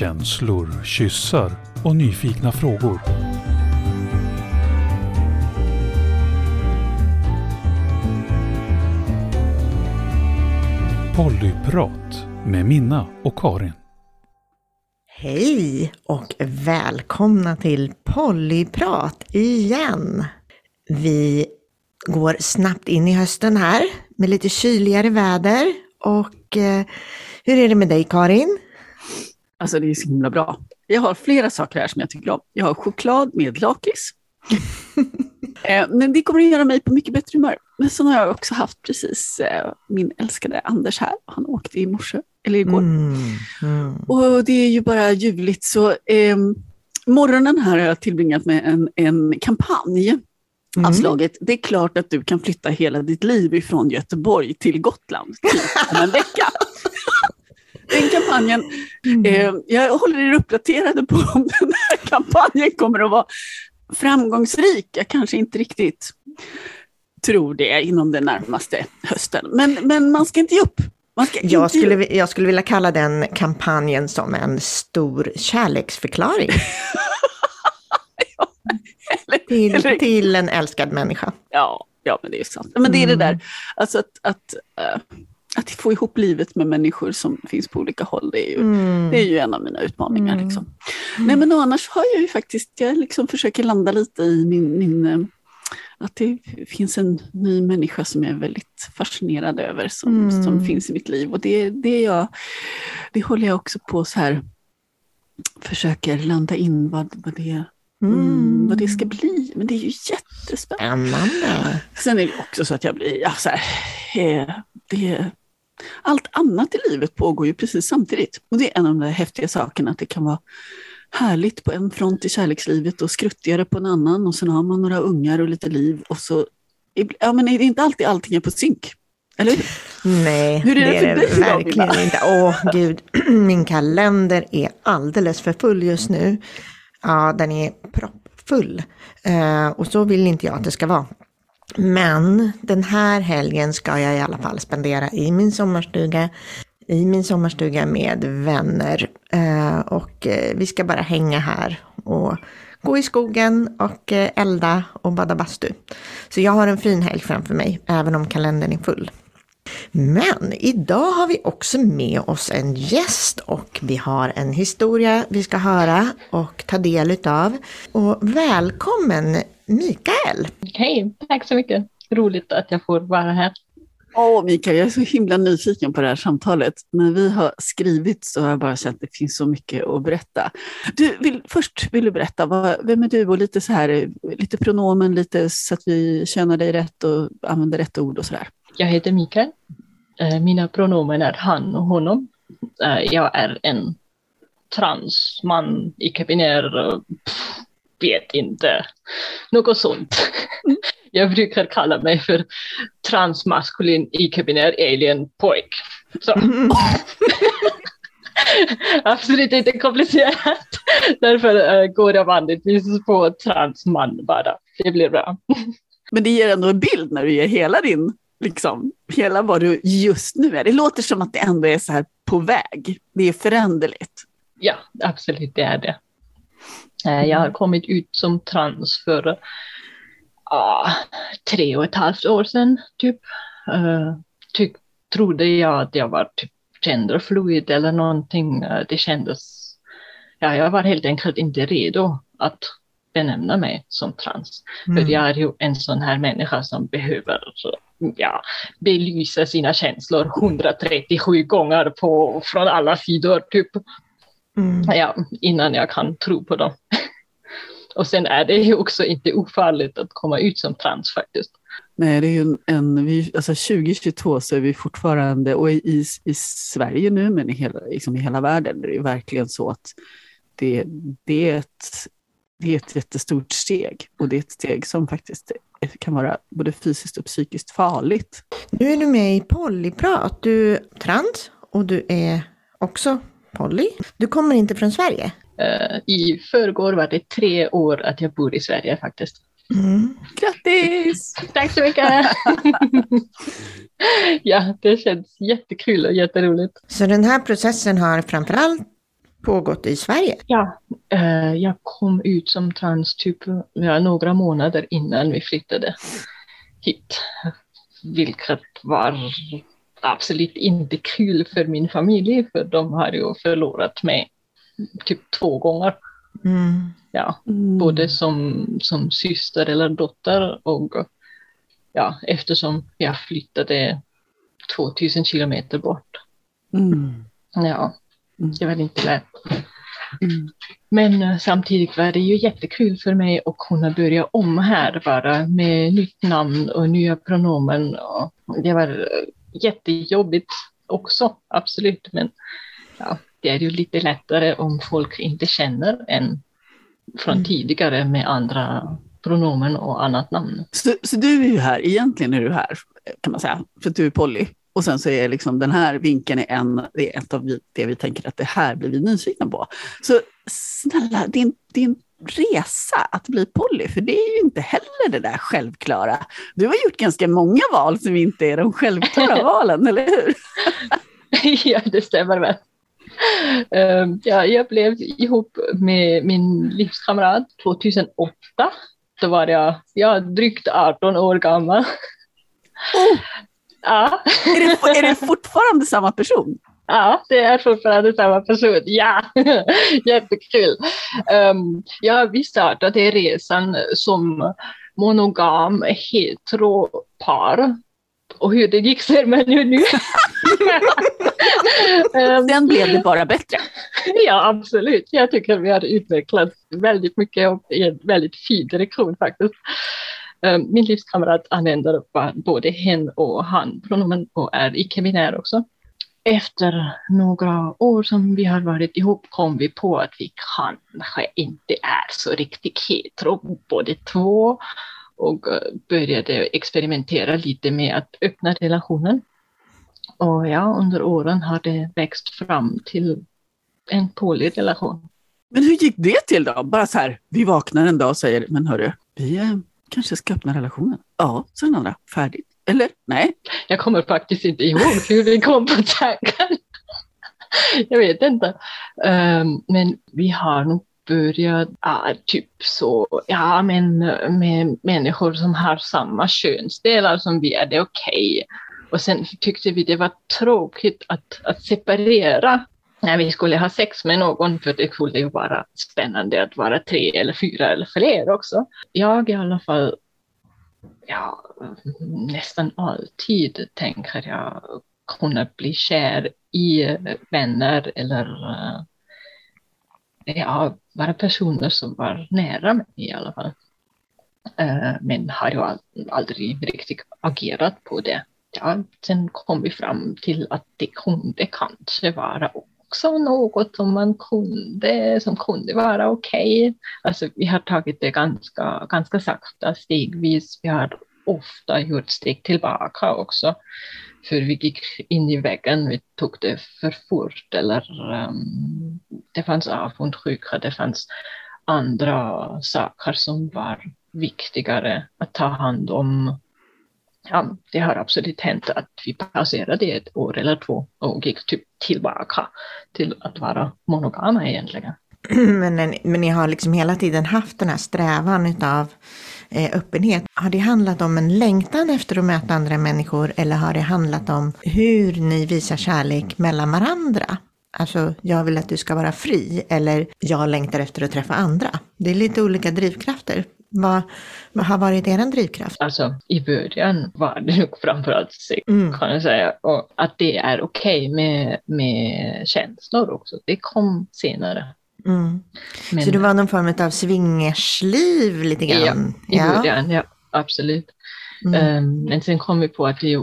Känslor, kyssar och nyfikna frågor. Pollyprat med Minna och Karin. Hej och välkomna till Pollyprat igen. Vi går snabbt in i hösten här med lite kyligare väder och eh, hur är det med dig Karin? Alltså det är så himla bra. Jag har flera saker här som jag tycker om. Jag har choklad med lakrits. Eh, men det kommer att göra mig på mycket bättre humör. Men så har jag också haft precis eh, min älskade Anders här. Han åkte i morse, eller igår. Mm, mm. Och det är ju bara ljuvligt. Så eh, morgonen här har jag tillbringat med en, en kampanj Mm. av slaget. Det är klart att du kan flytta hela ditt liv ifrån Göteborg till Gotland typ, om en vecka. Den kampanjen, eh, jag håller er uppdaterade på om den här kampanjen kommer att vara framgångsrik. Jag kanske inte riktigt tror det inom den närmaste hösten. Men, men man ska inte ge upp. Jag skulle, jag skulle vilja kalla den kampanjen som en stor kärleksförklaring Eller- till, eller- till en älskad människa. Ja, ja, men det är sant. Men det är det Mm. där, alltså att, att, eh, att få ihop livet med människor som finns på olika håll, det är ju, Mm. det är ju en av mina utmaningar. Mm. Liksom. Nej, men annars har jag ju faktiskt, jag liksom försöker landa lite i min, min eh, att det finns en ny människa som jag är väldigt fascinerad över, som, Mm. som finns i mitt liv. Och det, det, är jag, det håller jag också på så här, försöker landa in vad, vad, det, mm, vad det ska bli. Men det är ju jättespännande. Spännande. Sen är det också så att jag blir, ja, så här, eh, det, allt annat i livet pågår ju precis samtidigt. Och det är en av de där häftiga sakerna, att det kan vara härligt på en front i kärlekslivet och skruttigare på en annan och sen har man några ungar och lite liv och så, ja men det är inte alltid allting är på synk. Eller hur? Nej, Hur är det det är det verkligen inte. Åh, gud. Min kalender är alldeles för full just nu. Ja, den är proppfull. Eh, och så vill inte jag att det ska vara. Men den här helgen ska jag i alla fall spendera i min sommarstuga. I min sommarstuga med vänner. Eh, och eh, vi ska bara hänga här och gå i skogen och eh, elda och bada bastu. Så jag har en fin helg framför mig, även om kalendern är full. Men idag har vi också med oss en gäst och vi har en historia vi ska höra och ta del utav. Och välkommen Mikael! Hej, tack så mycket. Roligt att jag får vara här. Åh Mikael, jag är så himla nyfiken på det här samtalet. När vi har skrivit så har jag bara känt att det finns så mycket att berätta. Du, vill, först vill du berätta, vad, vem är du och lite så här, lite pronomen, lite så att vi känner dig rätt och använder rätt ord och sådär. Jag heter Mikael. Eh, Mina pronomen är han och honom. Eh, Jag är en transman, icke-binär, vet inte, något sånt. Jag brukar kalla mig för transmaskulin, icke-binär alien pojk. Så. Absolut inte komplicerat. Därför eh, går jag vanligtvis på transman bara. Det blir bra. Men det ger ändå en bild när du ger hela din, liksom, hela vad du just nu är. Det låter som att det ändå är så här på väg. Det är föränderligt. Ja, absolut, det är det. Eh, Jag har kommit ut som trans för ah, tre och ett halvt år sedan, typ. Uh, tyck, trodde jag att jag var typ genderfluid eller någonting. Eh, det kändes... Ja, jag var helt enkelt inte redo att benämna mig som trans. För jag är ju en sån här människa som behöver ja, belysa sina känslor 137 gånger på, från alla sidor, typ. Mm. Ja, innan jag kan tro på dem. Och sen är det ju också inte ofarligt att komma ut som trans faktiskt. Nej, det är en, en vi, alltså 2022 så är vi fortfarande, och i, i Sverige nu, men i hela, liksom i hela världen, är det ju verkligen så att det, det, är ett, det är ett jättestort steg. Och det är ett steg som faktiskt kan vara både fysiskt och psykiskt farligt. Nu är du med i Pollyprat. Du är trans och du är också poly. Du kommer inte från Sverige. Eh, I förrgår var det tre år att jag bor i Sverige faktiskt. Mm. Grattis! Tack så mycket! ja, det känns jättekul och jätteroligt. Så den här processen har framförallt pågått i Sverige? Ja, eh, jag kom ut som trans typ ja, några månader innan vi flyttade hit. Vilket var absolut inte kul för min familj, för de har ju förlorat mig typ två gånger. Mm. Ja, Mm. både som, som syster eller dotter och ja, eftersom jag flyttade 2000 kilometer bort. Mm. Ja. Det var inte lätt. Mm. Men eh, samtidigt var det ju jättekul för mig att kunna börja om här bara med nytt namn och nya pronomen. Och det var eh, jättejobbigt också, absolut. Men ja, det är ju lite lättare om folk inte känner en från Mm. tidigare med andra pronomen och annat namn. Så, så du är ju här, egentligen är du här kan man säga, för att du är Polly. Och sen så är liksom den här vinkeln är en, det är ett av det vi tänker att det här blir vi nyfikna på. Så snälla, din, din resa att bli Polly, för det är ju inte heller det där självklara. Du har gjort ganska många val som inte är de självklara valen, eller hur? ja, det stämmer väl. Ehm, ja, jag blev ihop med min livskamrat 2008. Då var jag ja, drygt 18 år gammal. Oh, Ja, är, det, är det fortfarande samma person? ja, det är fortfarande samma person. Ja, jättekul. Um, ja, vi startade resan som monogam heteropar. Och hur det gick ser man ju nu. Ehm, Sen blev det bara bättre. Ja, absolut. Jag tycker vi har utvecklat väldigt mycket och i en väldigt fin direktion faktiskt. Eh, min livskamrat använder både hen och han pronomen och är icke-binär också. Efter några år som vi har varit ihop kom vi på att vi kanske inte är så riktigt hetero båda två och eh, började experimentera lite med att öppna relationen. Och ja, under åren har det växt fram till en pålig relation. Men hur gick det till då? Bara så här, vi vaknar en dag och säger, men hörru, vi kanske ska öppna relationen. Ja, sa den andra. Färdigt. Eller? Nej. Jag kommer faktiskt inte ihåg hur vi kom på tanken. Jag vet inte. Um, men vi har nog börjat ah, typ så, ja men med människor som har samma könsdelar som vi är det okej. Och sen tyckte vi det var tråkigt att, att separera när vi skulle ha sex med någon för det skulle ju vara spännande att vara tre eller fyra eller fler också. Jag i alla fall ja, nästan alltid tänker jag kunna bli kär i vänner eller eh, ja, bara personer som var nära mig i alla fall. Eh, men har ju aldrig riktigt agerat på det. Ja, sen kom vi fram till att det kunde kanske vara också något som man kunde, som kunde vara okej. Alltså vi har tagit det ganska, ganska sakta stegvis. Vi har ofta gjort steg tillbaka också. För vi gick in i väggen, vi tog det för fort eller um, det fanns avundsjuka, det fanns andra saker som var viktigare att ta hand om. Ja, det har absolut hänt att vi passerade ett år eller två och gick typ tillbaka till att vara monogama egentligen. Men, men ni har liksom hela tiden haft den här strävan utav eh, öppenhet. Har det handlat om en längtan efter att möta andra människor eller har det handlat om hur ni visar kärlek mellan varandra? Alltså, jag vill att du ska vara fri eller jag längtar efter att träffa andra. Det är lite olika drivkrafter. Vad, vad har varit er drivkraft? Alltså i början var det nog framförallt sex Mm. kan jag säga. Och att det är okej med, med känslor också. Det kom senare. Mm. Men Så det var någon form av swingersliv lite grann? i början, ja absolut. Mm. Ehm, men sen kom vi på att det ju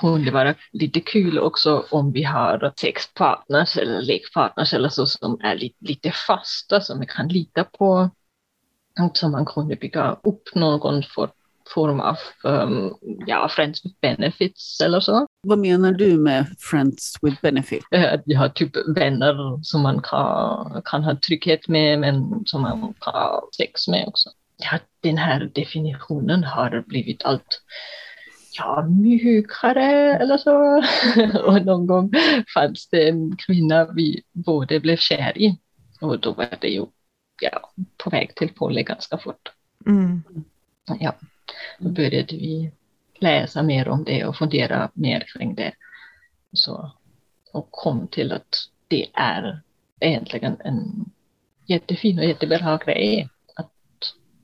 kunde vara lite kul också om vi har sexpartners eller lekpartners eller så som är lite, lite fasta som vi kan lita på. Som man kunde bygga upp någon for, form av um, ja, friends with benefits eller så. Vad menar du med friends with benefit? Eh, Att vi har typ vänner som man kan, kan ha trygghet med men som man kan ha sex med också. Ja, den här definitionen har blivit allt ja, mjukare eller så. och någon gång fanns det en kvinna vi båda blev kär i. Och då var det ju ja, på väg till Polly ganska fort. Mm. Ja, då började vi läsa mer om det och fundera mer kring det. Så, och kom till att det är egentligen en jättefin och jättebra grej. Att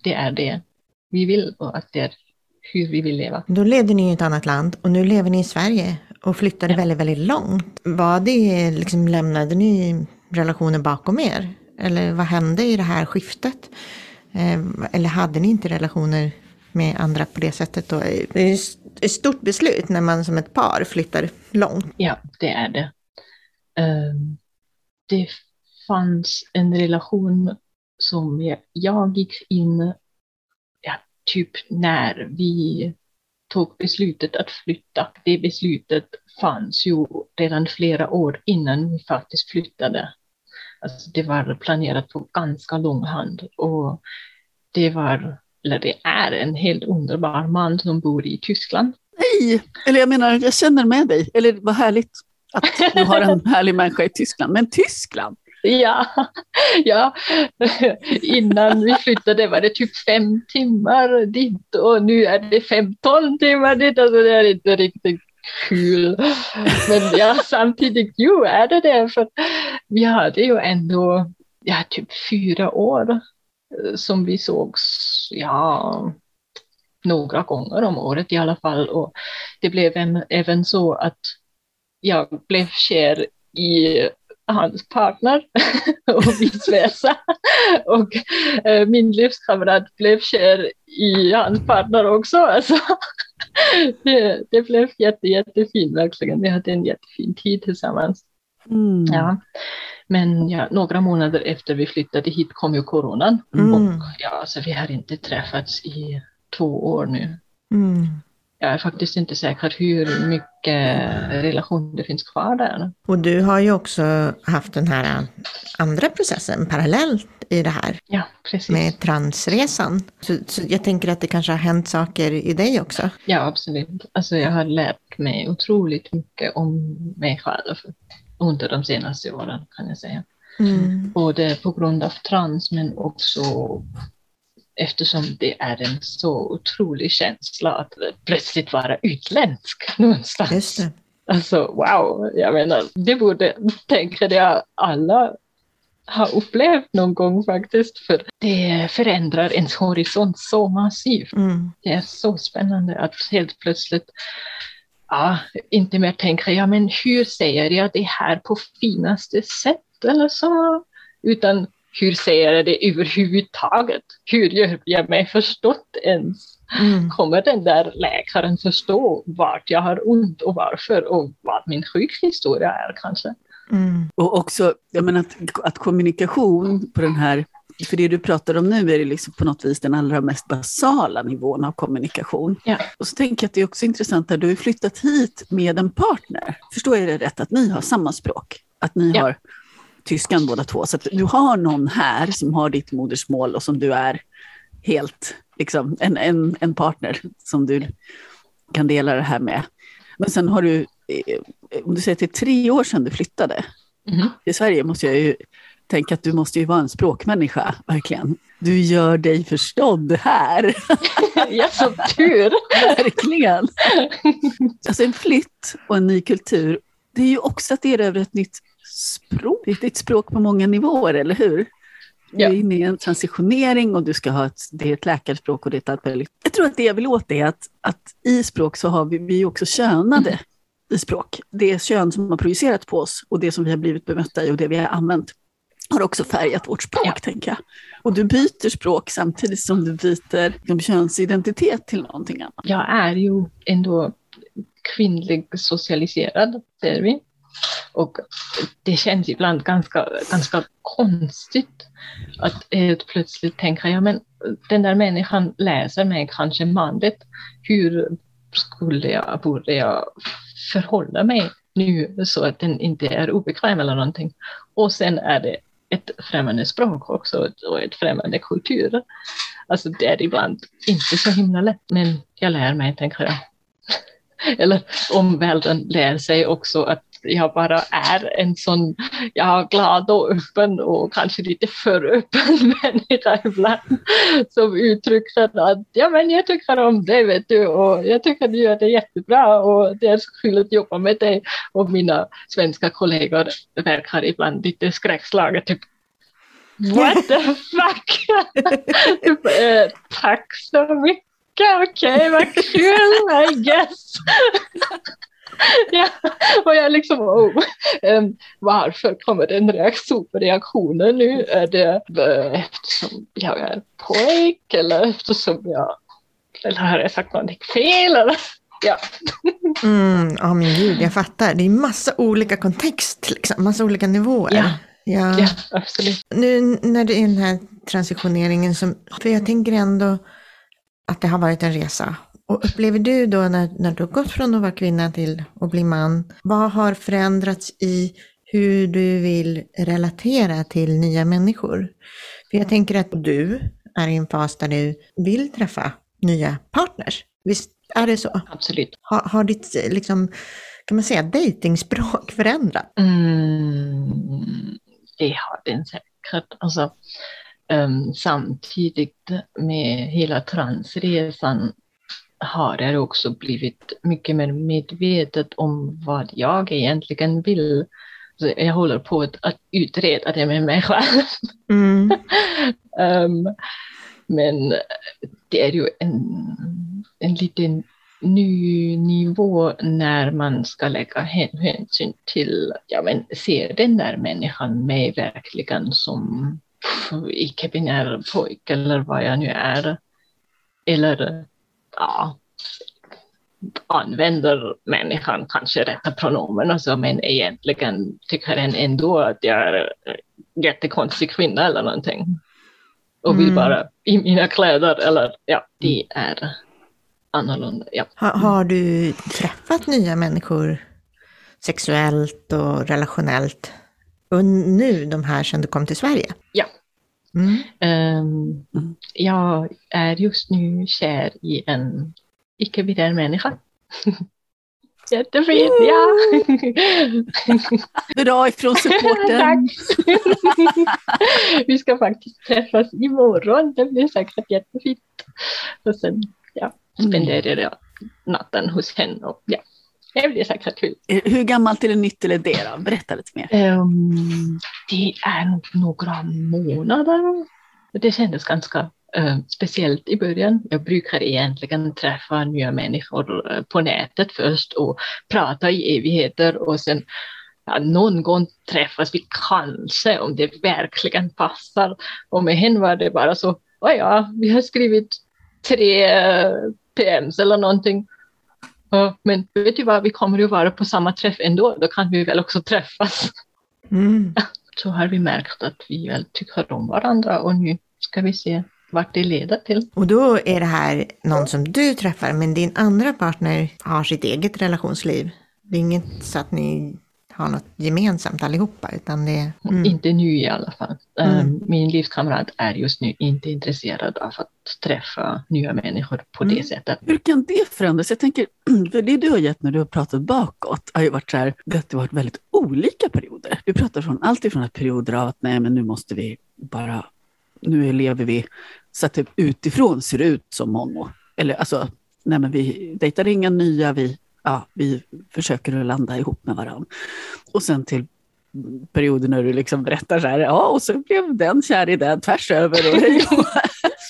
det är det vi vill och att det är hur vi vill leva. Då levde ni i ett annat land och nu lever ni i Sverige och flyttade Ja. väldigt, väldigt långt. Var det liksom, lämnade ni relationen bakom er? Eller vad hände i det här skiftet? Eh, eller hade ni inte relationer med andra på det sättet då? Det är ett stort beslut när man som ett par flyttar långt. Ja, det är det. Ehm, det fanns en relation som jag, jag gick in, ja, typ när vi tog beslutet att flytta. Det beslutet fanns ju redan flera år innan vi faktiskt flyttade. Alltså det var planerat på ganska lång hand och det var, eller det är en helt underbar man som bor i Tyskland. Nej, eller jag menar, jag känner med dig. Eller vad härligt att du har en härlig människa i Tyskland. Men Tyskland? Ja, ja, innan vi flyttade var det typ fem timmar dit och nu är det 15 timmar dit. Alltså det är inte riktigt kul. Men ja, samtidigt, jo är det det. För vi hade ju ändå ja, typ fyra år eh, som vi sågs, ja, några gånger om året i alla fall. Och det blev en, även så att jag blev kär i hans partner och vice versa. Och eh, min livskamrat blev kär i hans partner också. Alltså, det, det blev jätte, jättefint verkligen. Vi hade en jättefin tid tillsammans. Mm. Ja. Men ja, några månader efter vi flyttade hit kom ju coronan. Mm. Och ja, så vi har inte träffats i två år nu. Mm. Jag är faktiskt inte säker hur mycket relation det finns kvar där. Och du har ju också haft den här andra processen parallellt i det här Ja, precis. med transresan. Så, så jag tänker att det kanske har hänt saker i dig också. Ja, absolut. Alltså jag har lärt mig otroligt mycket om mig själv under de senaste åren kan jag säga. Mm. Både på grund av trans men också eftersom det är en så otrolig känsla att plötsligt vara utländsk någonstans. Just det. Alltså wow, jag menar, det borde, tänker jag, alla ha upplevt någon gång faktiskt. För det förändrar ens horisont så massivt. Mm. Det är så spännande att helt plötsligt ja, inte mer tänka, ja men hur säger jag det här på finaste sätt eller så, utan hur säger jag det överhuvudtaget? Hur gör jag mig förstått ens? Mm. Kommer den där läkaren förstå vart jag har ont och varför och vad min sjukhistoria är kanske? Mm. Och också, jag menar att, att kommunikation på den här, för det du pratar om nu är det liksom på något vis den allra mest basala nivån av kommunikation. Ja. Och så tänker jag att det är också intressant att du har flyttat hit med en partner. Förstår jag det rätt att ni har samma språk? Att ni Ja. har tyskan båda två. Så att du har någon här som har ditt modersmål och som du är helt, liksom en, en, en partner som du kan dela det här med. Men sen har du, eh, om du säger att det är tre år sedan du flyttade, Mhm. i Sverige måste jag ju tänka att du måste ju vara en språkmänniska, verkligen. Du gör dig förstådd här, ja, som tur! verkligen. Alltså en flytt och en ny kultur, det är ju också att över ett nytt språk. Det är ett språk på många nivåer, eller hur? Du Ja. är inne i en transitionering och du ska ha ett, det är ett läkarspråk och det är ett allt. Jag tror att det jag vill åt är att, att i språk så har vi, vi också könade i språk. Det kön som har projicerat på oss och det som vi har blivit bemötta i och det vi har använt har också färgat vårt språk, Ja. tänker jag. Och du byter språk samtidigt som du byter liksom, könsidentitet till någonting annat. Jag är ju ändå kvinnlig socialiserad, säger vi. Och det känns ibland ganska, ganska konstigt att helt plötsligt tänka, ja men den där människan läser mig kanske manligt. Hur skulle jag, borde jag förhålla mig nu så att den inte är obekväm eller någonting. Och sen är det ett främmande språk också och ett främmande kultur. Alltså det är ibland inte så himla lätt, men jag lär mig, tänker jag. eller omvärlden lär sig också att jag bara är en sån ja, glad och öppen och kanske lite för öppen människa ibland som uttrycker att ja, men jag tycker om dig vet du och jag tycker du gör det jättebra och det är så kul att jobba med dig och mina svenska kollegor verkar ibland lite skräckslagna typ What the fuck? typ, eh, tack så mycket, okej okay, vad kul I guess. ja, och jag liksom, oh, varför kommer det en reaktion reaktionen nu? Är det uh, eftersom jag är pojk eller eftersom jag, eller har jag sagt någonting fel? Eller? Ja. Mm, ja men gud, jag fattar. Det är massa olika kontext, liksom, massa olika nivåer. Ja. Ja. ja, absolut. Nu när det är den här transitioneringen, som, för jag tänker ändå att det har varit en resa och upplever du då när, när du gått från att vara kvinna till att bli man, vad har förändrats i hur du vill relatera till nya människor? För jag tänker att du är i en fas där du vill träffa nya partners. Visst är det så? Absolut. Har, har ditt, liksom, kan man säga, dejtingspråk förändrats? Mm, det har den säkert. Alltså, um, samtidigt med hela transresan har jag också blivit mycket mer medvetet om vad jag egentligen vill. Så jag håller på att, att utreda det med mig själv. Mm. um, men det är ju en, en liten ny nivå när man ska lägga hänsyn till, ja men ser den där människan mig verkligen som icke-binär pojke eller vad jag nu är? Eller ja, använder människan kanske rätta pronomen och så, men egentligen tycker den ändå att jag är jättekonstig kvinna eller någonting. Och vill mm. bara i mina kläder eller ja, det är annorlunda. Ja. Har, har du träffat nya människor sexuellt och relationellt och nu de här sedan du kom till Sverige? Ja, Mm. Um, jag är just nu kär i en icke-binär människa. Jättefint, ja! Bra ifrån supporten. Tack! Vi ska faktiskt träffas imorgon, det blir säkert jättefint. Och sen ja, spenderar jag natten hos henne. Och, ja. Det blir säkert kul. Eh, hur gammalt är det nytt eller det då? Berätta lite mer. Um, det är nog några månader. Det kändes ganska uh, speciellt i början. Jag brukar egentligen träffa nya människor uh, på nätet först och prata i evigheter och sen ja, någon gång träffas vi kanske om det verkligen passar. Och med henne var det bara så, ja, vi har skrivit tre PMs eller någonting men vet du vad, vi kommer ju vara på samma träff ändå, då kan vi väl också träffas. Mm. Så har vi märkt att vi väl tycker om varandra och nu ska vi se vart det leder till. Och då är det här någon som du träffar, men din andra partner har sitt eget relationsliv. Det är inget så att ni har något gemensamt allihopa, utan det... Mm. Inte nu i alla fall. Mm. Ehm, min livskamrat är just nu inte intresserad av att träffa nya människor på mm. det sättet. Hur kan det förändras? Jag tänker, för det du har gett när du har pratat bakåt har ju varit så här, det har varit väldigt olika perioder. Du pratar från allt ifrån perioder av att nej, men nu måste vi bara, nu lever vi så att det utifrån ser ut som mono. Eller alltså, nej men vi dejtar inga nya, vi ja, vi försöker att landa ihop med varandra. Och sen till perioder när du liksom berättar så här, ja och så blev den kär i den tvärs över och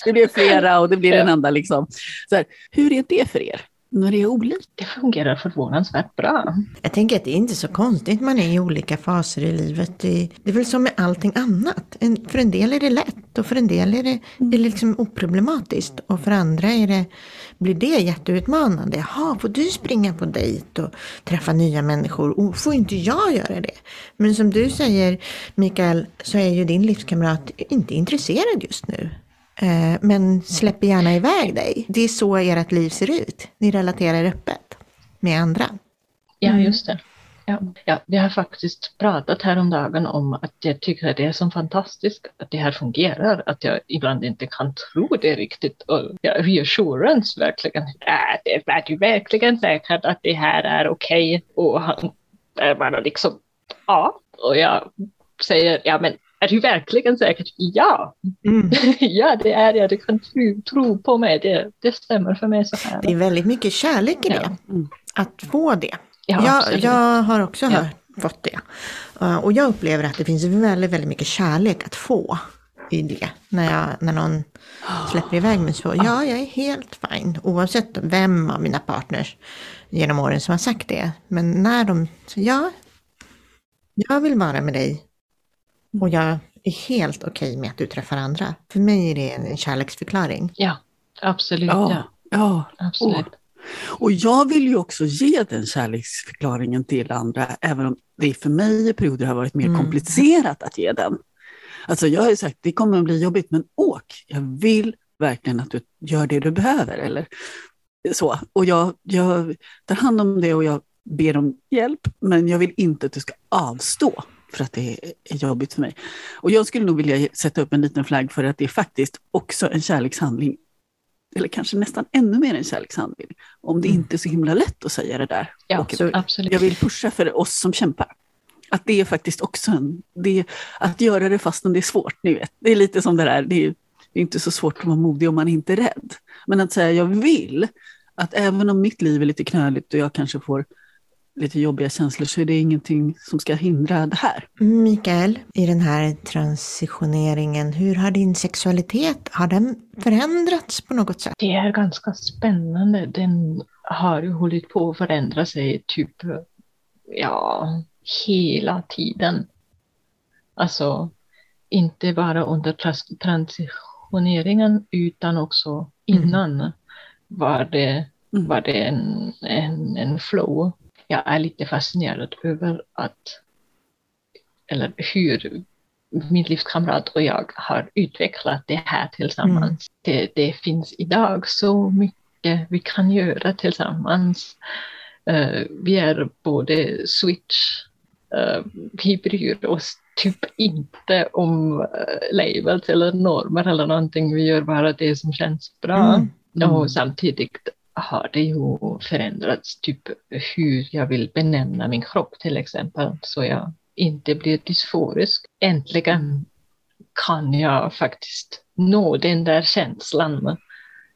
det blev flera och det blir en enda liksom. Så här, hur är det för er? När det är olika? Det fungerar förvånansvärt bra. Jag tänker att det är inte så konstigt, man är i olika faser i livet. Det, det är väl som med allting annat. En, för en del är det lätt och för en del är det, mm. det är liksom oproblematiskt. Och för andra är det blir det jätteutmanande. Jaha, får du springa på dejt och träffa nya människor? Oh, får inte jag göra det? Men som du säger, Mikael, så är ju din livskamrat inte intresserad just nu. Eh, men släpper gärna iväg dig. Det är så ert liv ser ut. Ni relaterar öppet med andra. Ja, just det. Ja, ja, vi har faktiskt pratat häromdagen om att jag tycker att det är så fantastiskt att det här fungerar, att jag ibland inte kan tro det riktigt. Och ja, reassurance verkligen. Äh, det är du verkligen säker att det här är okej? Okay? Och han är bara liksom, ja. Och jag säger, ja men är du verkligen säker? Ja, Mm. ja det är jag. Du kan tro, tro på mig. Det, det stämmer för mig så här. Det är väldigt mycket kärlek i Ja. det, Mm. att få det. Ja, jag, jag har också Ja. hört, fått det. Uh, och jag upplever att det finns väldigt, väldigt mycket kärlek att få i det. När, jag, när någon släpper iväg mig så, ja, jag är helt fine. Oavsett vem av mina partners genom åren som har sagt det. Men när de, ja, jag vill vara med dig. Och jag är helt okej med att du träffar andra. För mig är det en kärleksförklaring. Ja, absolut. Ja, Ja, ja. absolut. Och jag vill ju också ge den kärleksförklaringen till andra, även om det för mig i perioder har varit mer Mm. komplicerat att ge den. Alltså jag har ju sagt, det kommer att bli jobbigt, men åk. Jag vill verkligen att du gör det du behöver. Eller så. Och jag, jag tar hand om det och jag ber om hjälp, men jag vill inte att du ska avstå för att det är jobbigt för mig. Och jag skulle nog vilja sätta upp en liten flagg för att det är faktiskt också en kärlekshandling eller kanske nästan ännu mer en kärlekshandling, om det Mm. inte är så himla lätt att säga det där. Ja, Och absolut. jag vill pusha för oss som kämpar. Att det är faktiskt också en, det, att göra det fastän det är svårt, ni vet. Det är lite som det där, det är, det är inte så svårt att vara modig om man inte är rädd. Men att säga jag vill, att även om mitt liv är lite knöligt och jag kanske får lite jobbiga känslor så är det ingenting som ska hindra det här. Mikael, i den här transitioneringen, hur har din sexualitet, har den förändrats på något sätt? Det är ganska spännande. Den har ju hållit på att förändra sig typ ja, hela tiden. Alltså inte bara under trans- transitioneringen utan också innan var det, Mm. var det en, en, en flow. Jag är lite fascinerad över att eller hur min livskamrat och jag har utvecklat det här tillsammans. Det, det finns idag så mycket vi kan göra tillsammans. Eh, vi är både switch, eh, vi bryr oss typ inte om uh, labels eller normer eller någonting. Vi gör bara det som känns bra. Mm. Mm. Och samtidigt har det ju förändrats, typ hur jag vill benämna min kropp till exempel, så jag inte blir dysforisk. Äntligen kan jag faktiskt nå den där känslan.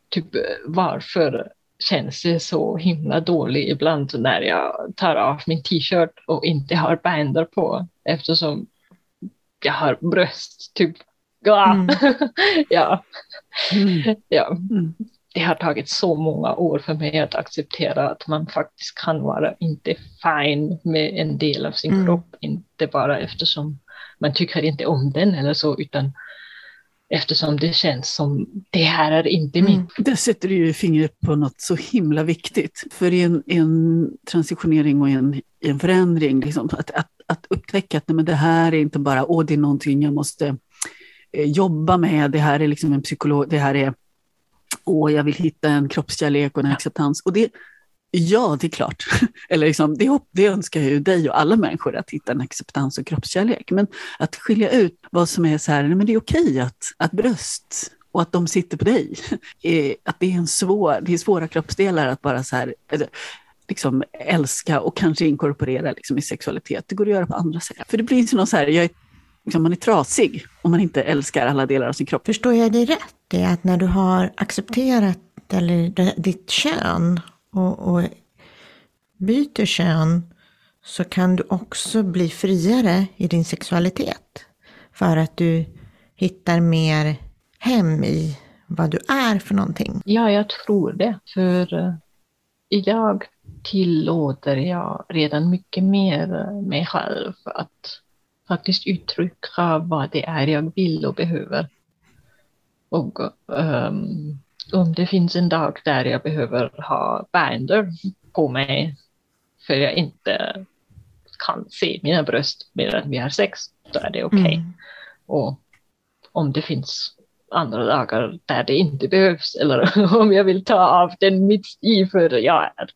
Typ varför känns det så himla dåligt ibland när jag tar av min t-shirt och inte har bänder på eftersom jag har bröst, typ. Mm. ja. Mm. ja Mm. Det har tagit så många år för mig att acceptera att man faktiskt kan vara inte fine med en del av sin Mm. kropp, inte bara eftersom man tycker inte om den eller så, utan eftersom det känns som det här är inte Mm. mitt. Där sätter du ju fingret på något så himla viktigt. För i en, en transitionering och en, en förändring, liksom, att, att, att upptäcka att nej, men det här är inte bara, åh det är någonting jag måste eh, jobba med, det här är liksom en psykolog, det här är, åh jag vill hitta en kroppskärlek och en acceptans. Och det, ja det är klart, eller liksom, det, det önskar jag ju dig och alla människor, att hitta en acceptans och kroppskärlek. Men att skilja ut vad som är så här, nej, men det är okej att, att bröst och att de sitter på dig. Eh, att det är en svår, det är svåra kroppsdelar att bara så här, eh, liksom älska och kanske inkorporera liksom i sexualitet. Det går att göra på andra sätt. För det blir inte någon så här, jag är, liksom, man är trasig om man inte älskar alla delar av sin kropp. Förstår jag dig rätt? Det är att när du har accepterat eller ditt kön och, och byter kön så kan du också bli friare i din sexualitet. För att du hittar mer hem i vad du är för någonting. Ja, jag tror det. För eh, idag tillåter jag redan mycket mer eh, mig själv att faktiskt uttrycka vad det är jag vill och behöver. Och ehm, om det finns en dag där jag behöver ha bänder på mig för jag inte kan se mina bröst medan vi har sex, då är det okej. Mm. Och om det finns andra dagar där det inte behövs eller om jag vill ta av den mitt i för jag är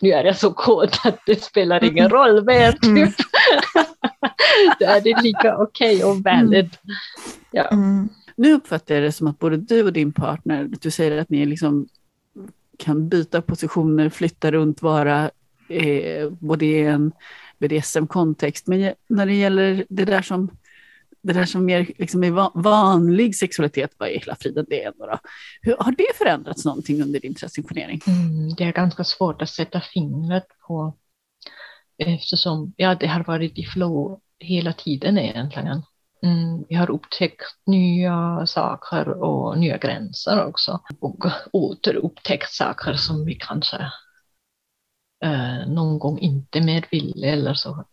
nu är jag så kåt att det spelar ingen roll mer. Mm. Typ. Då är det lika okej och valid. Ja. Mm. Nu uppfattar jag det som att både du och din partner, du säger att ni liksom kan byta positioner, flytta runt, vara eh, både i en BDSM-kontext, men när det gäller det där som det där som mer liksom är vanlig sexualitet, vad är hela friden det är. då? Hur, har det förändrats någonting under din transitionering? Mm, det är ganska svårt att sätta fingret på eftersom ja, det har varit i flow hela tiden egentligen. Mm, vi har upptäckt nya saker och nya gränser också och återupptäckt saker som vi kanske eh, någon gång inte mer ville eller så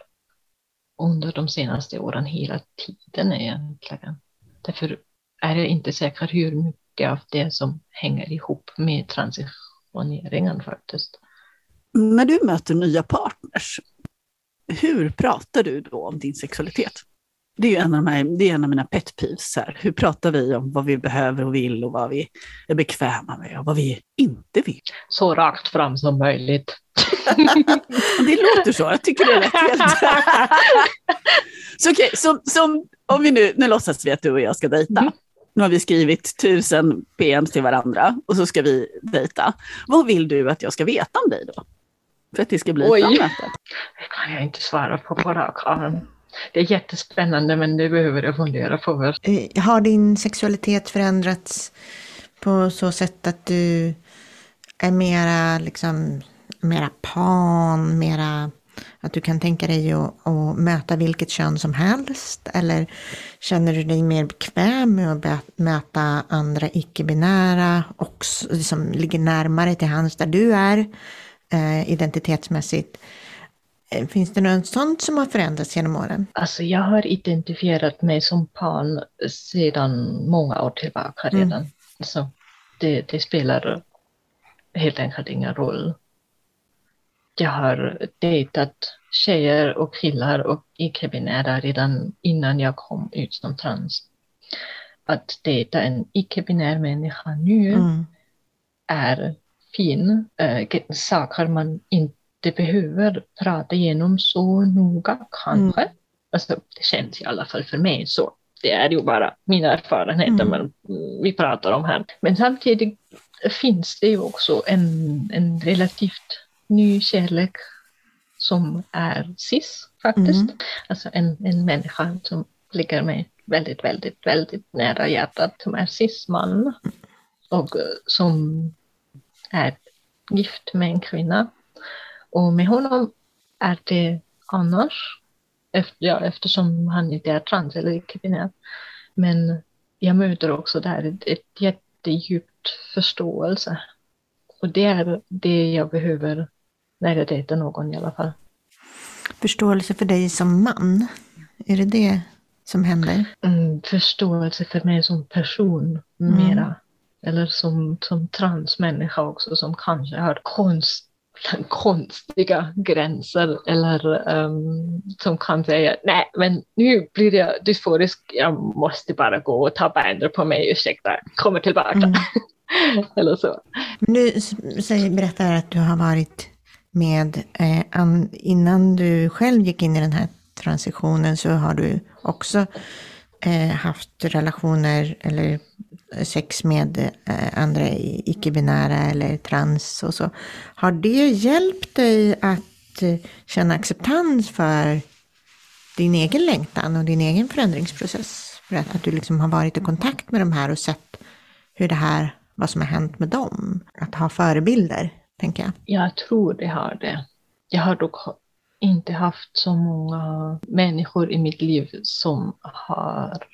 under de senaste åren hela tiden egentligen. Därför är jag inte säker hur mycket av det som hänger ihop med transitioneringen faktiskt. När du möter nya partners, hur pratar du då om din sexualitet? Det är ju en av, de här, det är en av mina pet peeves. Här. Hur pratar vi om vad vi behöver och vill och vad vi är bekväma med och vad vi inte vill? Så rakt fram som möjligt. Det låter så, jag tycker det är rätt helt. så okej, som, som, om vi nu, nu låtsas vi att du och jag ska dejta. Mm. Nu har vi skrivit tusen PM till varandra och så ska vi dejta. Vad vill du att jag ska veta om dig då? För att det ska bli ett bra möte. Det kan jag inte svara på på rak arm. Det är jättespännande men det behöver jag fundera på först. Eh, har din sexualitet förändrats på så sätt att du är mera liksom mera pan, mera att du kan tänka dig att, att möta vilket kön som helst? Eller känner du dig mer bekväm med att möta andra icke-binära och som som ligger närmare till hands där du är eh, identitetsmässigt? Eh, Finns det något sånt som har förändrats genom åren? Alltså jag har identifierat mig som pan sedan många år tillbaka Mm. redan. Så det, det spelar helt enkelt ingen roll. Jag har dejtat tjejer och killar och icke-binära redan innan jag kom ut som trans. Att dejta en icke-binär människa nu Mm. är fin. Äh, saker man inte behöver prata igenom så noga kanske. Alltså, det känns i alla fall för mig så. Det är ju bara mina erfarenheter Mm. man, vi pratar om här. Men samtidigt finns det ju också en, en relativt ny kärlek som är cis faktiskt. Mm. Alltså en, en människa som ligger mig väldigt, väldigt, väldigt nära hjärtat som är cis-man och eh, som är gift med en kvinna. Och med honom är det annars, efter, ja, eftersom han inte är trans eller icke-binär. Men jag möter också där ett, ett jättedjupt förståelse. Och det är det jag behöver när jag dejtar någon i alla fall. Förståelse för dig som man? Är det det som händer? Mm, förståelse för mig som person Mm. mera. Eller som, som transmänniska också som kanske har konst, konstiga gränser eller ehm, som kan säga nej men nu blir jag dysforisk, jag måste bara gå och ta bandet på mig, ursäkta, kommer tillbaka. Mm. eller så. Du säger, berättar att du har varit med, eh, an, innan du själv gick in i den här transitionen så har du också Eh, haft relationer eller eh, sex med eh, andra icke-binära eller trans och så. Har det hjälpt dig att eh, känna acceptans för din egen längtan och din egen förändringsprocess? För att, att du liksom har varit i kontakt med de här och sett hur det här, vad som har hänt med dem. Att ha förebilder, tänker jag. Jag tror det har det. Jag har dock inte haft så många människor i mitt liv som har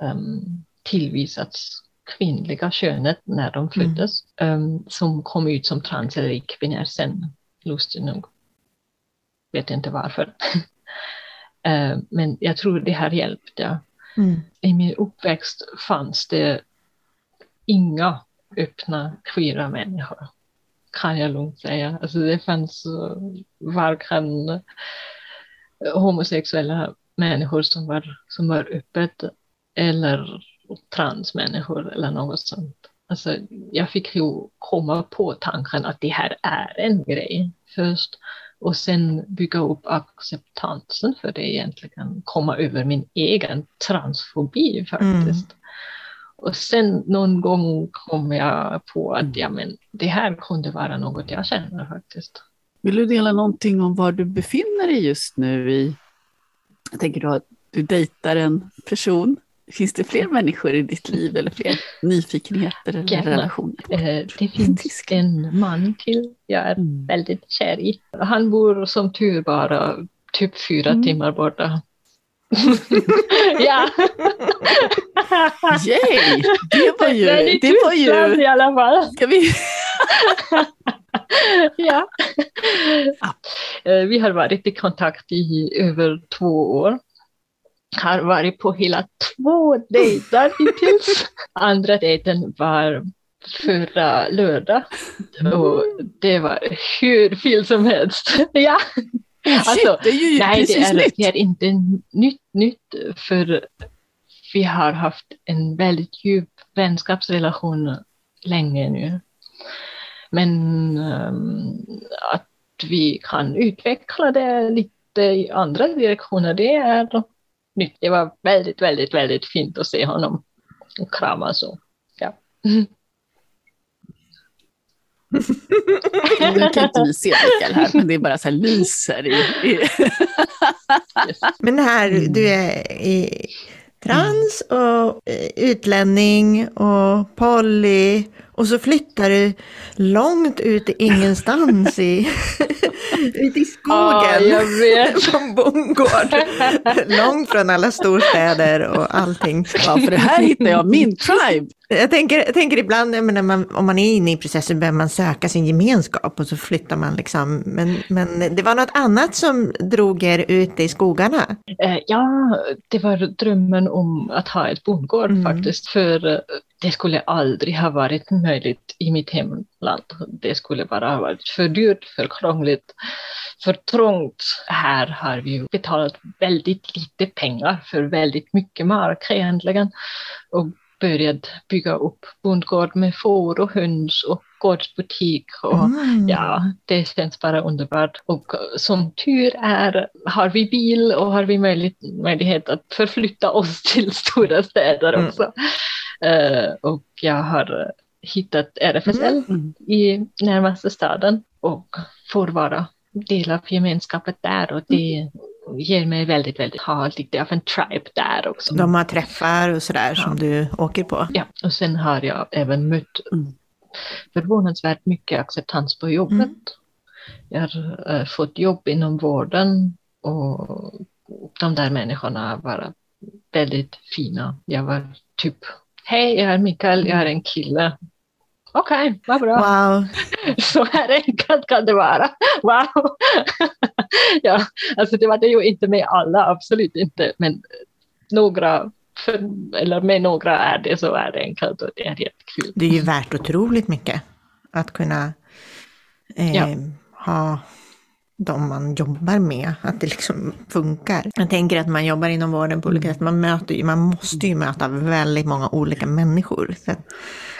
um, tillvisats kvinnliga könet när de föddes. Um, som kom ut som trans eller icke-binär sen, lustigt nog. Vet inte varför. Eh, men jag tror det har hjälpt, ja. Mm. I min uppväxt fanns det inga öppna queera människor. Kan jag lugnt säga. Alltså det fanns eh, varken homosexuella människor som var, som var öppet eller transmänniskor eller något sånt. Alltså, jag fick ju komma på tanken att det här är en grej först och sen bygga upp acceptansen för det egentligen, komma över min egen transfobi faktiskt. Mm. Och sen någon gång kom jag på att ja, men det här kunde vara något jag känner faktiskt. Vill du dela någonting om var du befinner dig just nu i, jag tänker att du dejtar en person Finns det fler människor i ditt liv eller fler nyfikenheter eller Gärna. relationer? Eh, det finns en man till jag är mm. väldigt kär i. Han bor som tur bara typ fyra mm. timmar borta. Ja. Yay! Det var ju... Det, det var ju... i alla fall. Ska vi... ja. Ah. Eh, vi har varit i kontakt i över två år har varit på hela två dejter hittills. Andra dejten var förra lördag och det var hur fel som helst. ja. Alltså, det är ju nej, det är, nytt. det är inte nytt, nytt för vi har haft en väldigt djup vänskapsrelation länge nu. Men um, att vi kan utveckla det lite i andra direktioner, det är nytt. Det var väldigt, väldigt, väldigt fint att se honom och krama så. Ja. Nu kan inte vi se Mikael här, men det är bara så här lyser i... i. Men här, du är i trans och eh, utlänning och poly och så flyttar du långt ut i ingenstans i, ut i skogen. Ja, från bondgård. långt från alla storstäder och allting. Ja, för det här hittar jag min tribe. Jag tänker, jag tänker ibland, menar, man, om man är inne i processen behöver man söka sin gemenskap och så flyttar man liksom. Men, men det var något annat som drog er ut i skogarna? Eh, ja, det var drömmen om att ha ett bondgård mm. faktiskt. För det skulle aldrig ha varit möjligt i mitt hemland. Det skulle bara ha varit för dyrt, för krångligt, för trångt. Här har vi betalat väldigt lite pengar för väldigt mycket mark egentligen och börjat bygga upp bondgård med får och höns och gårdsbutik. Och mm. Ja, det känns bara underbart. Och som tur är har vi bil och har vi möjlighet att förflytta oss till stora städer mm. också. Uh, och jag har hittat RFSL mm. i närmaste staden och får vara del av gemenskapet där och det ger mig väldigt, väldigt, ha lite av en tribe där också. De har träffar och sådär ja. som du åker på? Ja, och sen har jag även mött förvånansvärt mycket acceptans på jobbet. Mm. Jag har äh, fått jobb inom vården och de där människorna var väldigt fina. Jag var typ Hej, jag är Mikael, jag är en kille. Okej, okay, vad bra. Wow. Så här enkelt kan det vara. Wow. ja, alltså det var det ju inte med alla, absolut inte, men några, för, eller med några är det så är det enkelt och det är helt kul. Det är ju värt otroligt mycket att kunna eh, ja. ha de man jobbar med, att det liksom funkar. Jag tänker att man jobbar inom vården på olika sätt, man, möter, man måste ju möta väldigt många olika människor. Så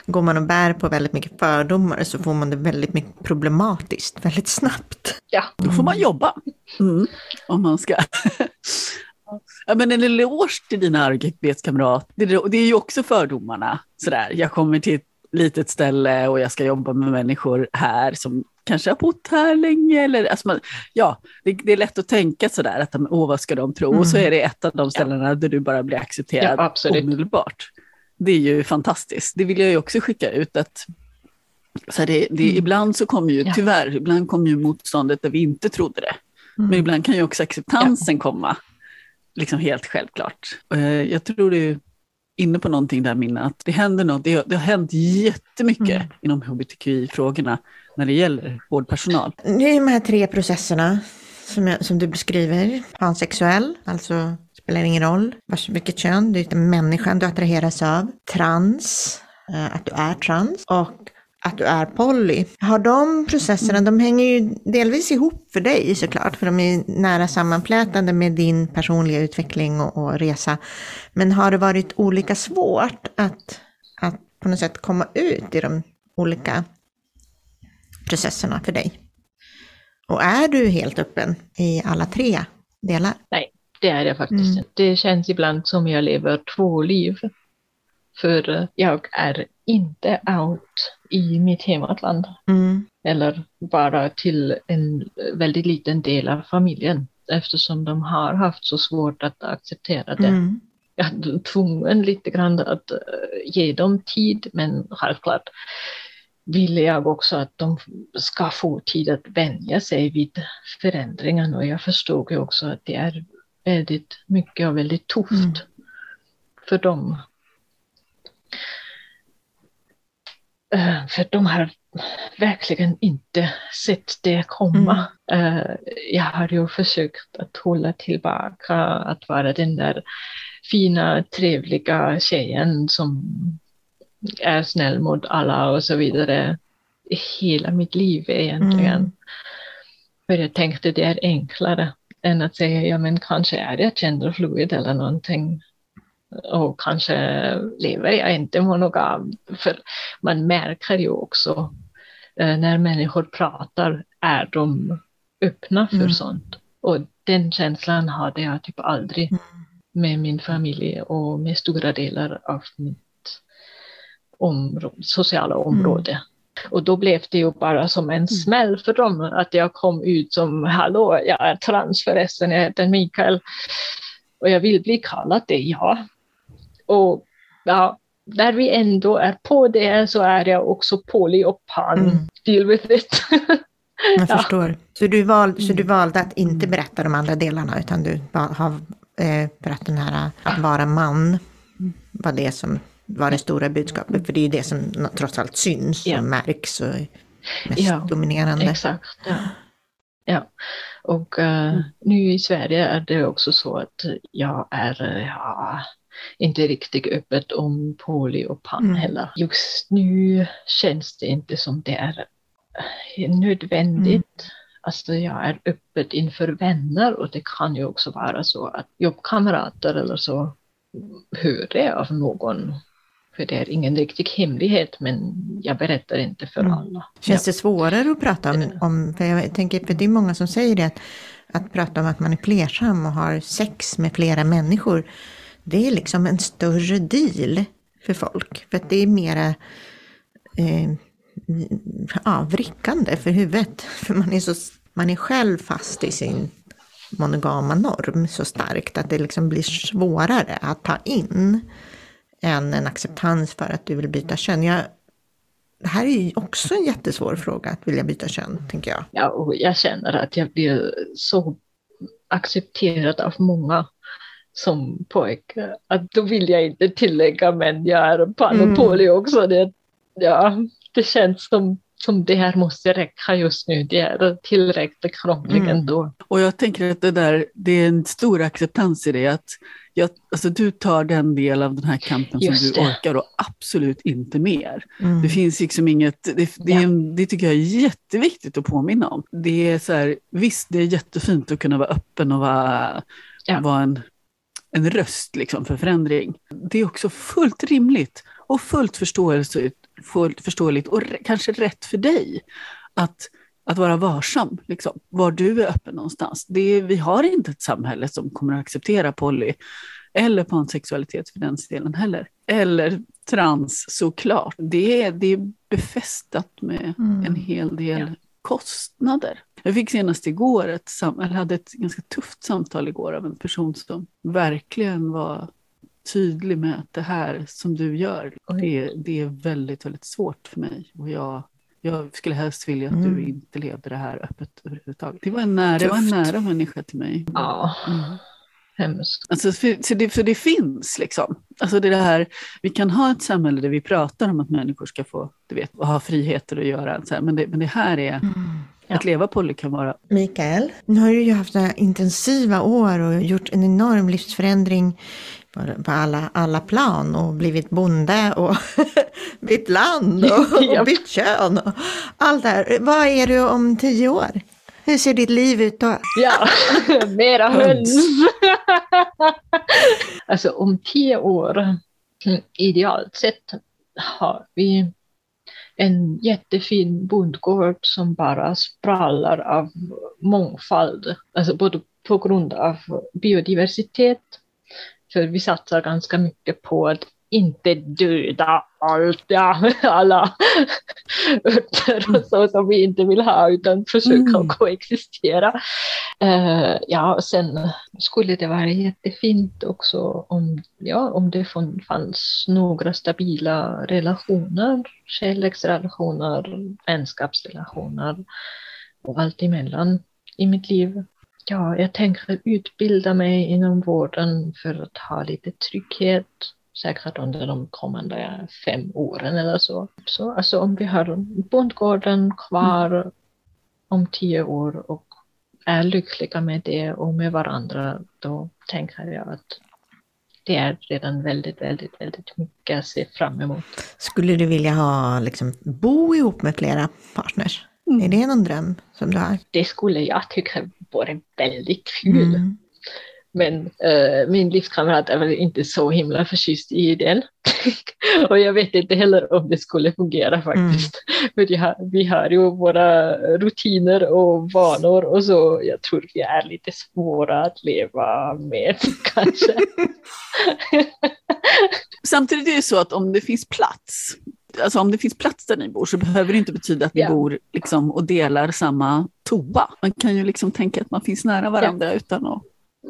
går man och bär på väldigt mycket fördomar så får man det väldigt mycket problematiskt väldigt snabbt. Ja, då får man jobba. Mm. Om man ska. Ja, men en eloge till dina arbetskamrater. Det är ju också fördomarna. Sådär. Jag kommer till ett litet ställe och jag ska jobba med människor här som kanske har bott här länge. Eller, alltså man, ja, det, det, är lätt att tänka sådär, att åh, vad ska de tro? Mm. Och så mm. är det ett av de ställena ja. där du bara blir accepterad ja, absolut. omedelbart. Det är ju fantastiskt. Det vill jag ju också skicka ut att så det, det, mm. Ibland så kommer ju, ja. tyvärr, ibland kommer ju motståndet där vi inte trodde det. Mm. Men ibland kan ju också acceptansen komma, liksom helt självklart. Jag tror det är inne på någonting där Minna, att det händer något, det, det har hänt jättemycket mm. inom hbtqi-frågorna när det gäller vårdpersonal. Det är de här tre processerna som, jag, som du beskriver. Pansexuell, alltså spelar ingen roll vilket kön, det är människan du attraheras av. Trans, eh, att du är trans. Och att du är poly. Har de processerna, de hänger ju delvis ihop för dig såklart, för de är nära sammanflätade med din personliga utveckling och, och resa. Men har det varit olika svårt att, att på något sätt komma ut i de olika processerna för dig? Och är du helt öppen i alla tre delar? Det är jag faktiskt Mm. Det känns ibland som jag lever två liv. För eh, jag är inte out i mitt hemland. Mm. Eller bara till en väldigt liten del av familjen. Eftersom de har haft så svårt att acceptera det. Mm. Jag är tvungen lite grann att eh, ge dem tid. Men självklart vill jag också att de ska få tid att vänja sig vid förändringen. Och jag förstod ju också att det är väldigt mycket och väldigt tufft Mm. för dem. Eh, För de har verkligen inte sett det komma. Eh, Jag har ju försökt att hålla tillbaka, att vara den där fina, trevliga tjejen som är snäll mot alla och så vidare. Hela mitt liv egentligen. Mm. För jag tänkte det är enklare än att säga, ja men kanske är jag genderfluid eller någonting. Och kanske lever jag inte monogam. För man märker ju också eh, när människor pratar, är de öppna för Mm. sånt. Och den känslan hade jag typ aldrig Mm. med min familj och med stora delar av mitt område, sociala område. Och då blev det ju bara som en smäll för dem att jag kom ut som hallå, jag är trans förresten, jag heter Mikael. Och jag vill bli kallad det, ja. Och ja, när vi ändå är på det så är jag också poly och pan. Mm. Deal with it. Jag Ja. förstår. Så du, val, så du Mm. valde att inte berätta de andra delarna utan du har eh, berättat den här att vara man var det som var det stora budskapet. För det är ju det som trots allt syns och märks och är mest dominerande. Exakt. Ja. ja. Och eh, nu i Sverige är det också så att jag är eh, ja, inte riktigt öppet om poly och pan Mm. heller. Just nu känns det inte som det är eh, nödvändigt. Alltså jag är öppet inför vänner och det kan ju också vara så att jobbkamrater eller så hör det av någon. För det är ingen riktig hemlighet men jag berättar inte för Mm. alla. Känns det svårare att prata om, om för jag tänker, för det är många som säger det, att, att prata om att man är flersam och har sex med flera människor, det är liksom en större deal för folk. För att det är mera eh, ja, vrickande för huvudet. För man är, så, man är själv fast i sin monogama norm så starkt att det liksom blir svårare att ta in än en acceptans för att du vill byta kön. Jag, det här är ju också en jättesvår fråga, att vilja byta kön, tänker jag. Ja, och jag känner att jag blir så accepterad av många som pojke. Att då vill jag inte tillägga, men jag är pan Mm. också. Det, ja, det känns som, som det här måste räcka just nu. Det är tillräckligt krångligt Mm. ändå. Och jag tänker att det där, det är en stor acceptans i det. Att jag, alltså du tar den del av den här kampen som du orkar och absolut inte mer. Mm. Det finns liksom inget, det, det, en, det tycker jag är jätteviktigt att påminna om. Det är så här, visst det är jättefint att kunna vara öppen och vara, Ja. vara en, en röst liksom för förändring. Det är också fullt rimligt och fullt förståeligt, fullt förståeligt och re, kanske rätt för dig att, att vara varsam, liksom, var du är öppen någonstans. Det är, vi har inte ett samhälle som kommer att acceptera poly eller pansexualitet för den delen heller. Eller trans såklart. Det är, det är befästat med Mm. en hel del Ja. kostnader. Jag fick senast igår ett, sam- eller hade ett ganska tufft samtal igår av en person som verkligen var tydlig med att det här som du gör, det, det är väldigt, väldigt svårt för mig. Och jag, jag skulle helst vilja att Mm. du inte levde det här öppet överhuvudtaget. Det var en nära, det var en nära människa till mig. Ja, Mm. hemskt. Alltså, för, så det, för det finns liksom. Alltså det här, vi kan ha ett samhälle där vi pratar om att människor ska få du vet, ha friheter att göra. Så här, men, det, men det här är, Ja. att leva poly kan vara Mikael, nu har du ju haft några intensiva år och gjort en enorm livsförändring på, alla, alla plan och blivit bonde och bytt land och, och bytt kön och allt det här. Vad är du om tio år? Hur ser ditt liv ut då? Ja, mera Höns. höns. alltså om tio år, mm, idealt sett, har vi en jättefin bondgård som bara sprallar av mångfald, alltså både på grund av biodiversitet, för vi satsar ganska mycket på att inte döda allt, ja, alla örter och så som vi inte vill ha, utan försöka mm. koexistera. Uh, ja, sen skulle det vara jättefint också om, ja, om det fanns några stabila relationer, kärleksrelationer, vänskapsrelationer och allt emellan i mitt liv. Ja, jag tänker utbilda mig inom vården för att ha lite trygghet säkert under de kommande fem åren eller så. Så alltså om vi har bondgården kvar mm. om tio år och är lyckliga med det och med varandra, då tänker jag att det är redan väldigt, väldigt, väldigt mycket att se fram emot. Skulle du vilja ha, liksom, bo ihop med flera partners? Mm. Är det någon dröm som du har? Det skulle jag tycka vore väldigt kul. Mm. Men äh, min livskamrat är väl inte så himla förtjust i den. och jag vet inte heller om det skulle fungera faktiskt. Mm. För har, vi har ju våra rutiner och vanor och så jag tror vi är lite svåra att leva med kanske. Samtidigt är det så att om det finns plats, alltså om det finns plats där ni bor så behöver det inte betyda att ni ja. bor liksom och delar samma toa. Man kan ju liksom tänka att man finns nära varandra ja. utan att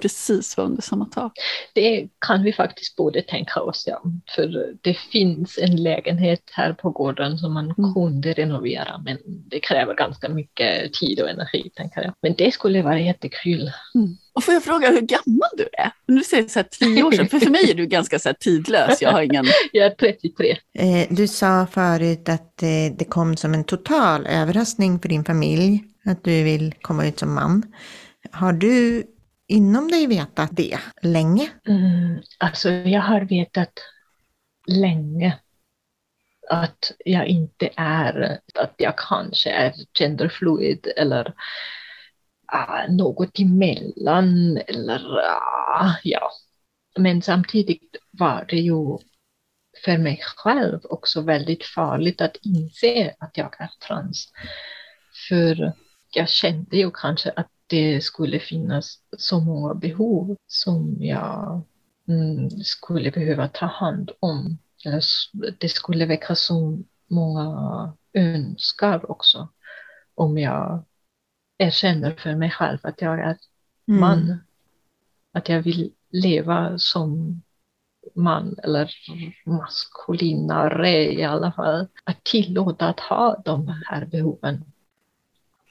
precis vara under samma tak. Det kan vi faktiskt både tänka oss, ja. För det finns en lägenhet här på gården som man mm. kunde renovera, men det kräver ganska mycket tid och energi, tänker jag. Men det skulle vara jättekul. Mm. Och får jag fråga hur gammal du är? Nu säger så här tio år sedan, för för mig är du ganska så här tidlös. Jag har ingen... Jag är 33. Eh, du sa förut att eh, det kom som en total överraskning för din familj att du vill komma ut som man. Har du inom dig vetat det länge? Mm, alltså jag har vetat länge att jag inte är, att jag kanske är genderfluid eller uh, något emellan eller uh, ja. Men samtidigt var det ju för mig själv också väldigt farligt att inse att jag är trans. För jag kände ju kanske att det skulle finnas så många behov som jag mm, skulle behöva ta hand om. Det skulle väcka så många önskar också om jag erkänner för mig själv att jag är mm. man. Att jag vill leva som man eller maskulinare i alla fall. Att tillåta att ha de här behoven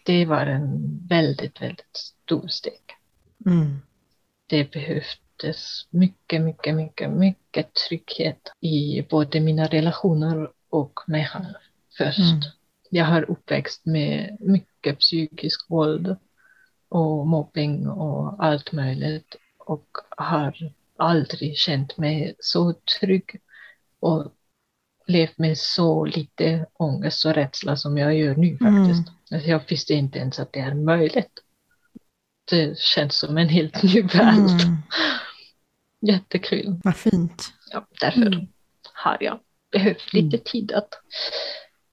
det var en väldigt, väldigt stor steg. Mm. Det behövdes mycket, mycket, mycket, mycket trygghet i både mina relationer och mig själv först. Mm. Jag har uppväxt med mycket psykisk våld och mobbing och allt möjligt och har aldrig känt mig så trygg och levt med så lite ångest och rädsla som jag gör nu faktiskt. Mm. Jag visste inte ens att det är möjligt. Det känns som en helt ny värld. Mm. Jättekul. Vad fint. Ja, därför mm. har jag behövt lite mm. tid att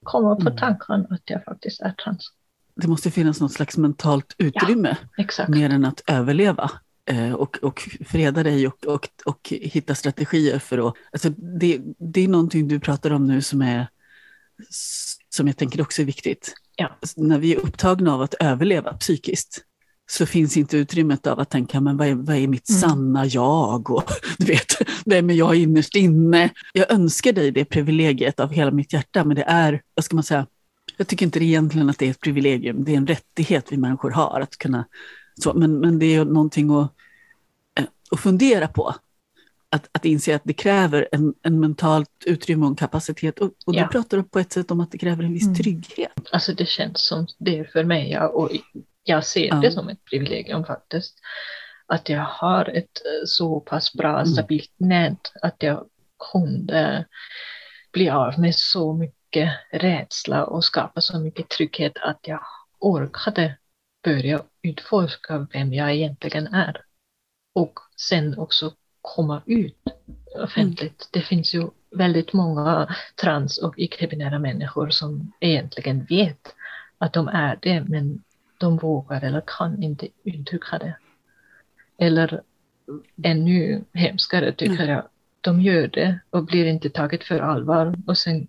komma på mm. tanken att jag faktiskt är trans. Det måste finnas något slags mentalt utrymme, ja, mer än att överleva eh, och, och freda dig och, och, och hitta strategier för att... Alltså det, det är någonting du pratar om nu som, är, som jag tänker också är viktigt. Ja. När vi är upptagna av att överleva psykiskt så finns inte utrymmet av att tänka, men vad är, vad är mitt mm. sanna jag? Och du vet, vem är jag innerst inne? Jag önskar dig det privilegiet av hela mitt hjärta, men det är, vad ska man säga, jag tycker inte egentligen att det är ett privilegium, det är en rättighet vi människor har att kunna, så, men, men det är någonting att, eh, att fundera på att, att inse att det kräver en, en mentalt utrymme och en kapacitet. Och, och ja. du pratar på ett sätt om att det kräver en viss mm. trygghet. Alltså det känns som det för mig, ja, och jag ser ja. det som ett privilegium faktiskt. Att jag har ett eh, så pass bra, mm. stabilt nät att jag kunde bli av med så mycket rädsla och skapa så mycket trygghet att jag orkade börja utforska vem jag egentligen är. Och sen också komma ut offentligt. Det finns ju väldigt många trans och icke-binära människor som egentligen vet att de är det, men de vågar eller kan inte uttrycka det. Eller ännu hemskare tycker Mm. jag, de gör det och blir inte taget för allvar och sen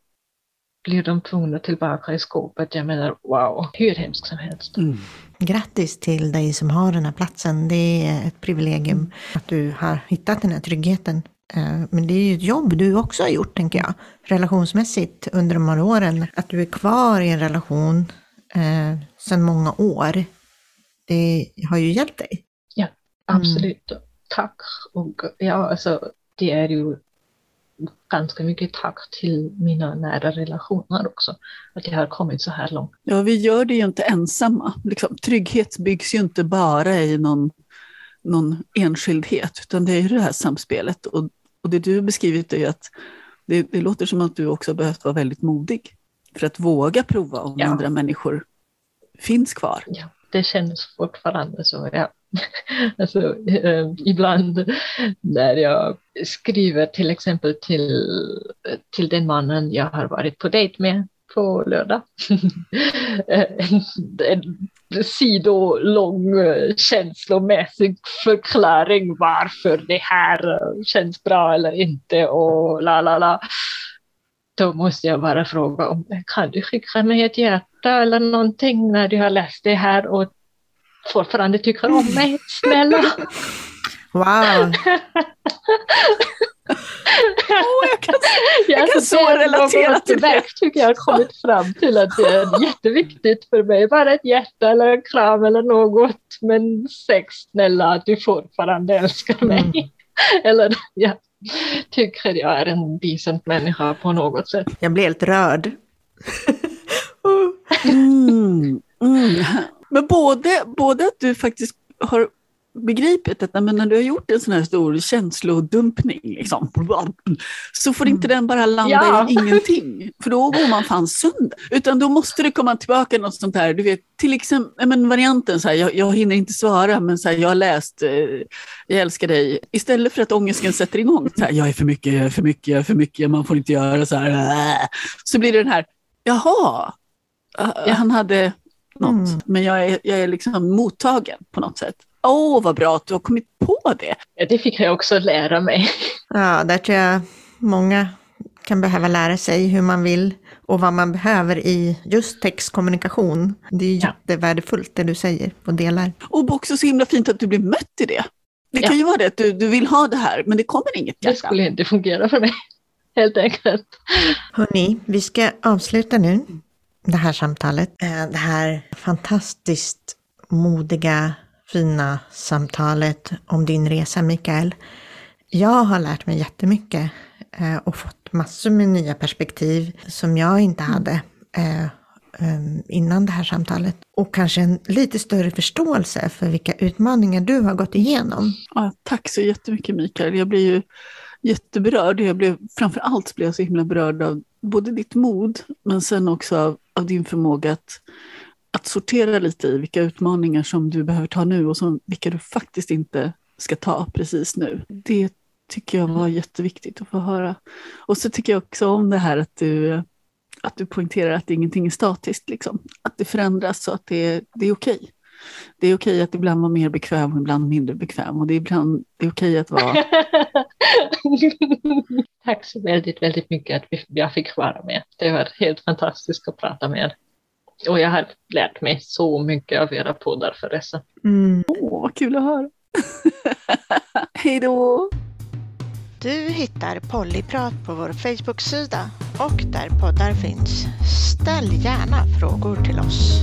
blir de tvungna tillbaka i skåpet. Jag menar, wow, hur hemskt som helst. Mm. Grattis till dig som har den här platsen. Det är ett privilegium att du har hittat den här tryggheten. Eh, Men det är ju ett jobb du också har gjort, tänker jag, relationsmässigt under de här åren. Att du är kvar i en relation eh, sedan många år, det har ju hjälpt dig. Absolut. Tack. Och ja, alltså, det är ju ganska mycket tack till mina nära relationer också. Att jag har kommit så här långt. Ja, vi gör det ju inte ensamma. Liksom, trygghet byggs ju inte bara i någon, någon enskildhet, utan det är ju det här samspelet. Och, och det du beskrivit är ju att det, det låter som att du också behövt vara väldigt modig för att våga prova om Ja. andra människor finns kvar. Ja, det känns fortfarande så. Ja. Alltså, eh, ibland när jag skriver till exempel till, till den mannen jag har varit på dejt med på lördag. en, en sidolång eh, känslomässig förklaring varför det här eh, känns bra eller inte och la la la. Då måste jag bara fråga om kan du skicka mig ett hjärta eller någonting när du har läst det här och fortfarande tycker om mig, snälla. Wow! Åh, jag kan, Jag kan så relatera till det. Direkt tycker jag har kommit fram till att det är jätteviktigt för mig. Bara ett hjärta eller en kram eller något. Men sex, snälla, att du fortfarande älskar mig. Mm. Eller jag tycker jag är en decent människa på något sätt. Jag blir helt rörd. Mm, mm. Men både, både att du faktiskt har begripit att men när du har gjort en sån här stor känslodumpning, liksom, så får inte den bara landa Ja. i ingenting. För då går man fan sönder. Utan då måste det komma tillbaka något sånt här, du vet, till exempel men varianten så här, jag, jag hinner inte svara, men så här, jag har läst, eh, jag älskar dig. Istället för att ångesten sätter igång, så här, jag är för mycket, jag är för mycket, jag är för mycket, man får inte göra så här. Så blir det den här, jaha, Ja. Han hade något, Mm. men jag är, jag är liksom mottagen på något sätt. Åh, vad bra att du har kommit på det. Ja, det fick jag också lära mig. Ja, där tror jag många kan behöva lära sig hur man vill och vad man behöver i just textkommunikation. Det är Ja. jättevärdefullt det du säger och delar. Och också så himla fint att du blir mött i det. Det kan Ja. ju vara det att du, du vill ha det här, men det kommer inget Det hjärta. skulle inte fungera för mig. Helt enkelt. Hörni, vi ska avsluta nu det här samtalet. Eh, Det här fantastiskt modiga, fina samtalet om din resa, Mikael. Jag har lärt mig jättemycket eh, och fått massor med nya perspektiv som jag inte hade eh, eh, innan det här samtalet. Och kanske en lite större förståelse för vilka utmaningar du har gått igenom. Ja, tack så jättemycket Mikael. Jag blir ju jätteberörd. Jag blev, framför allt blev jag så himla berörd av både ditt mod, men sen också av, av din förmåga att, att sortera lite i vilka utmaningar som du behöver ta nu och som, vilka du faktiskt inte ska ta precis nu. Det tycker jag var jätteviktigt att få höra. Och så tycker jag också om det här att du, att du poängterar att ingenting är statiskt. Liksom. Att det förändras så att det, det är okej. Det är okej att ibland vara mer bekväm och ibland mindre bekväm. Och det är, ibland, det är okej att vara... Tack så väldigt, väldigt mycket att vi- jag fick vara med. Det var helt fantastiskt att prata med er. Och jag har lärt mig så mycket av era poddar förresten. Mm. Åh, vad kul att höra. Hej då! Du hittar Pollyprat på vår Facebook-sida och där poddar finns. Ställ gärna frågor till oss.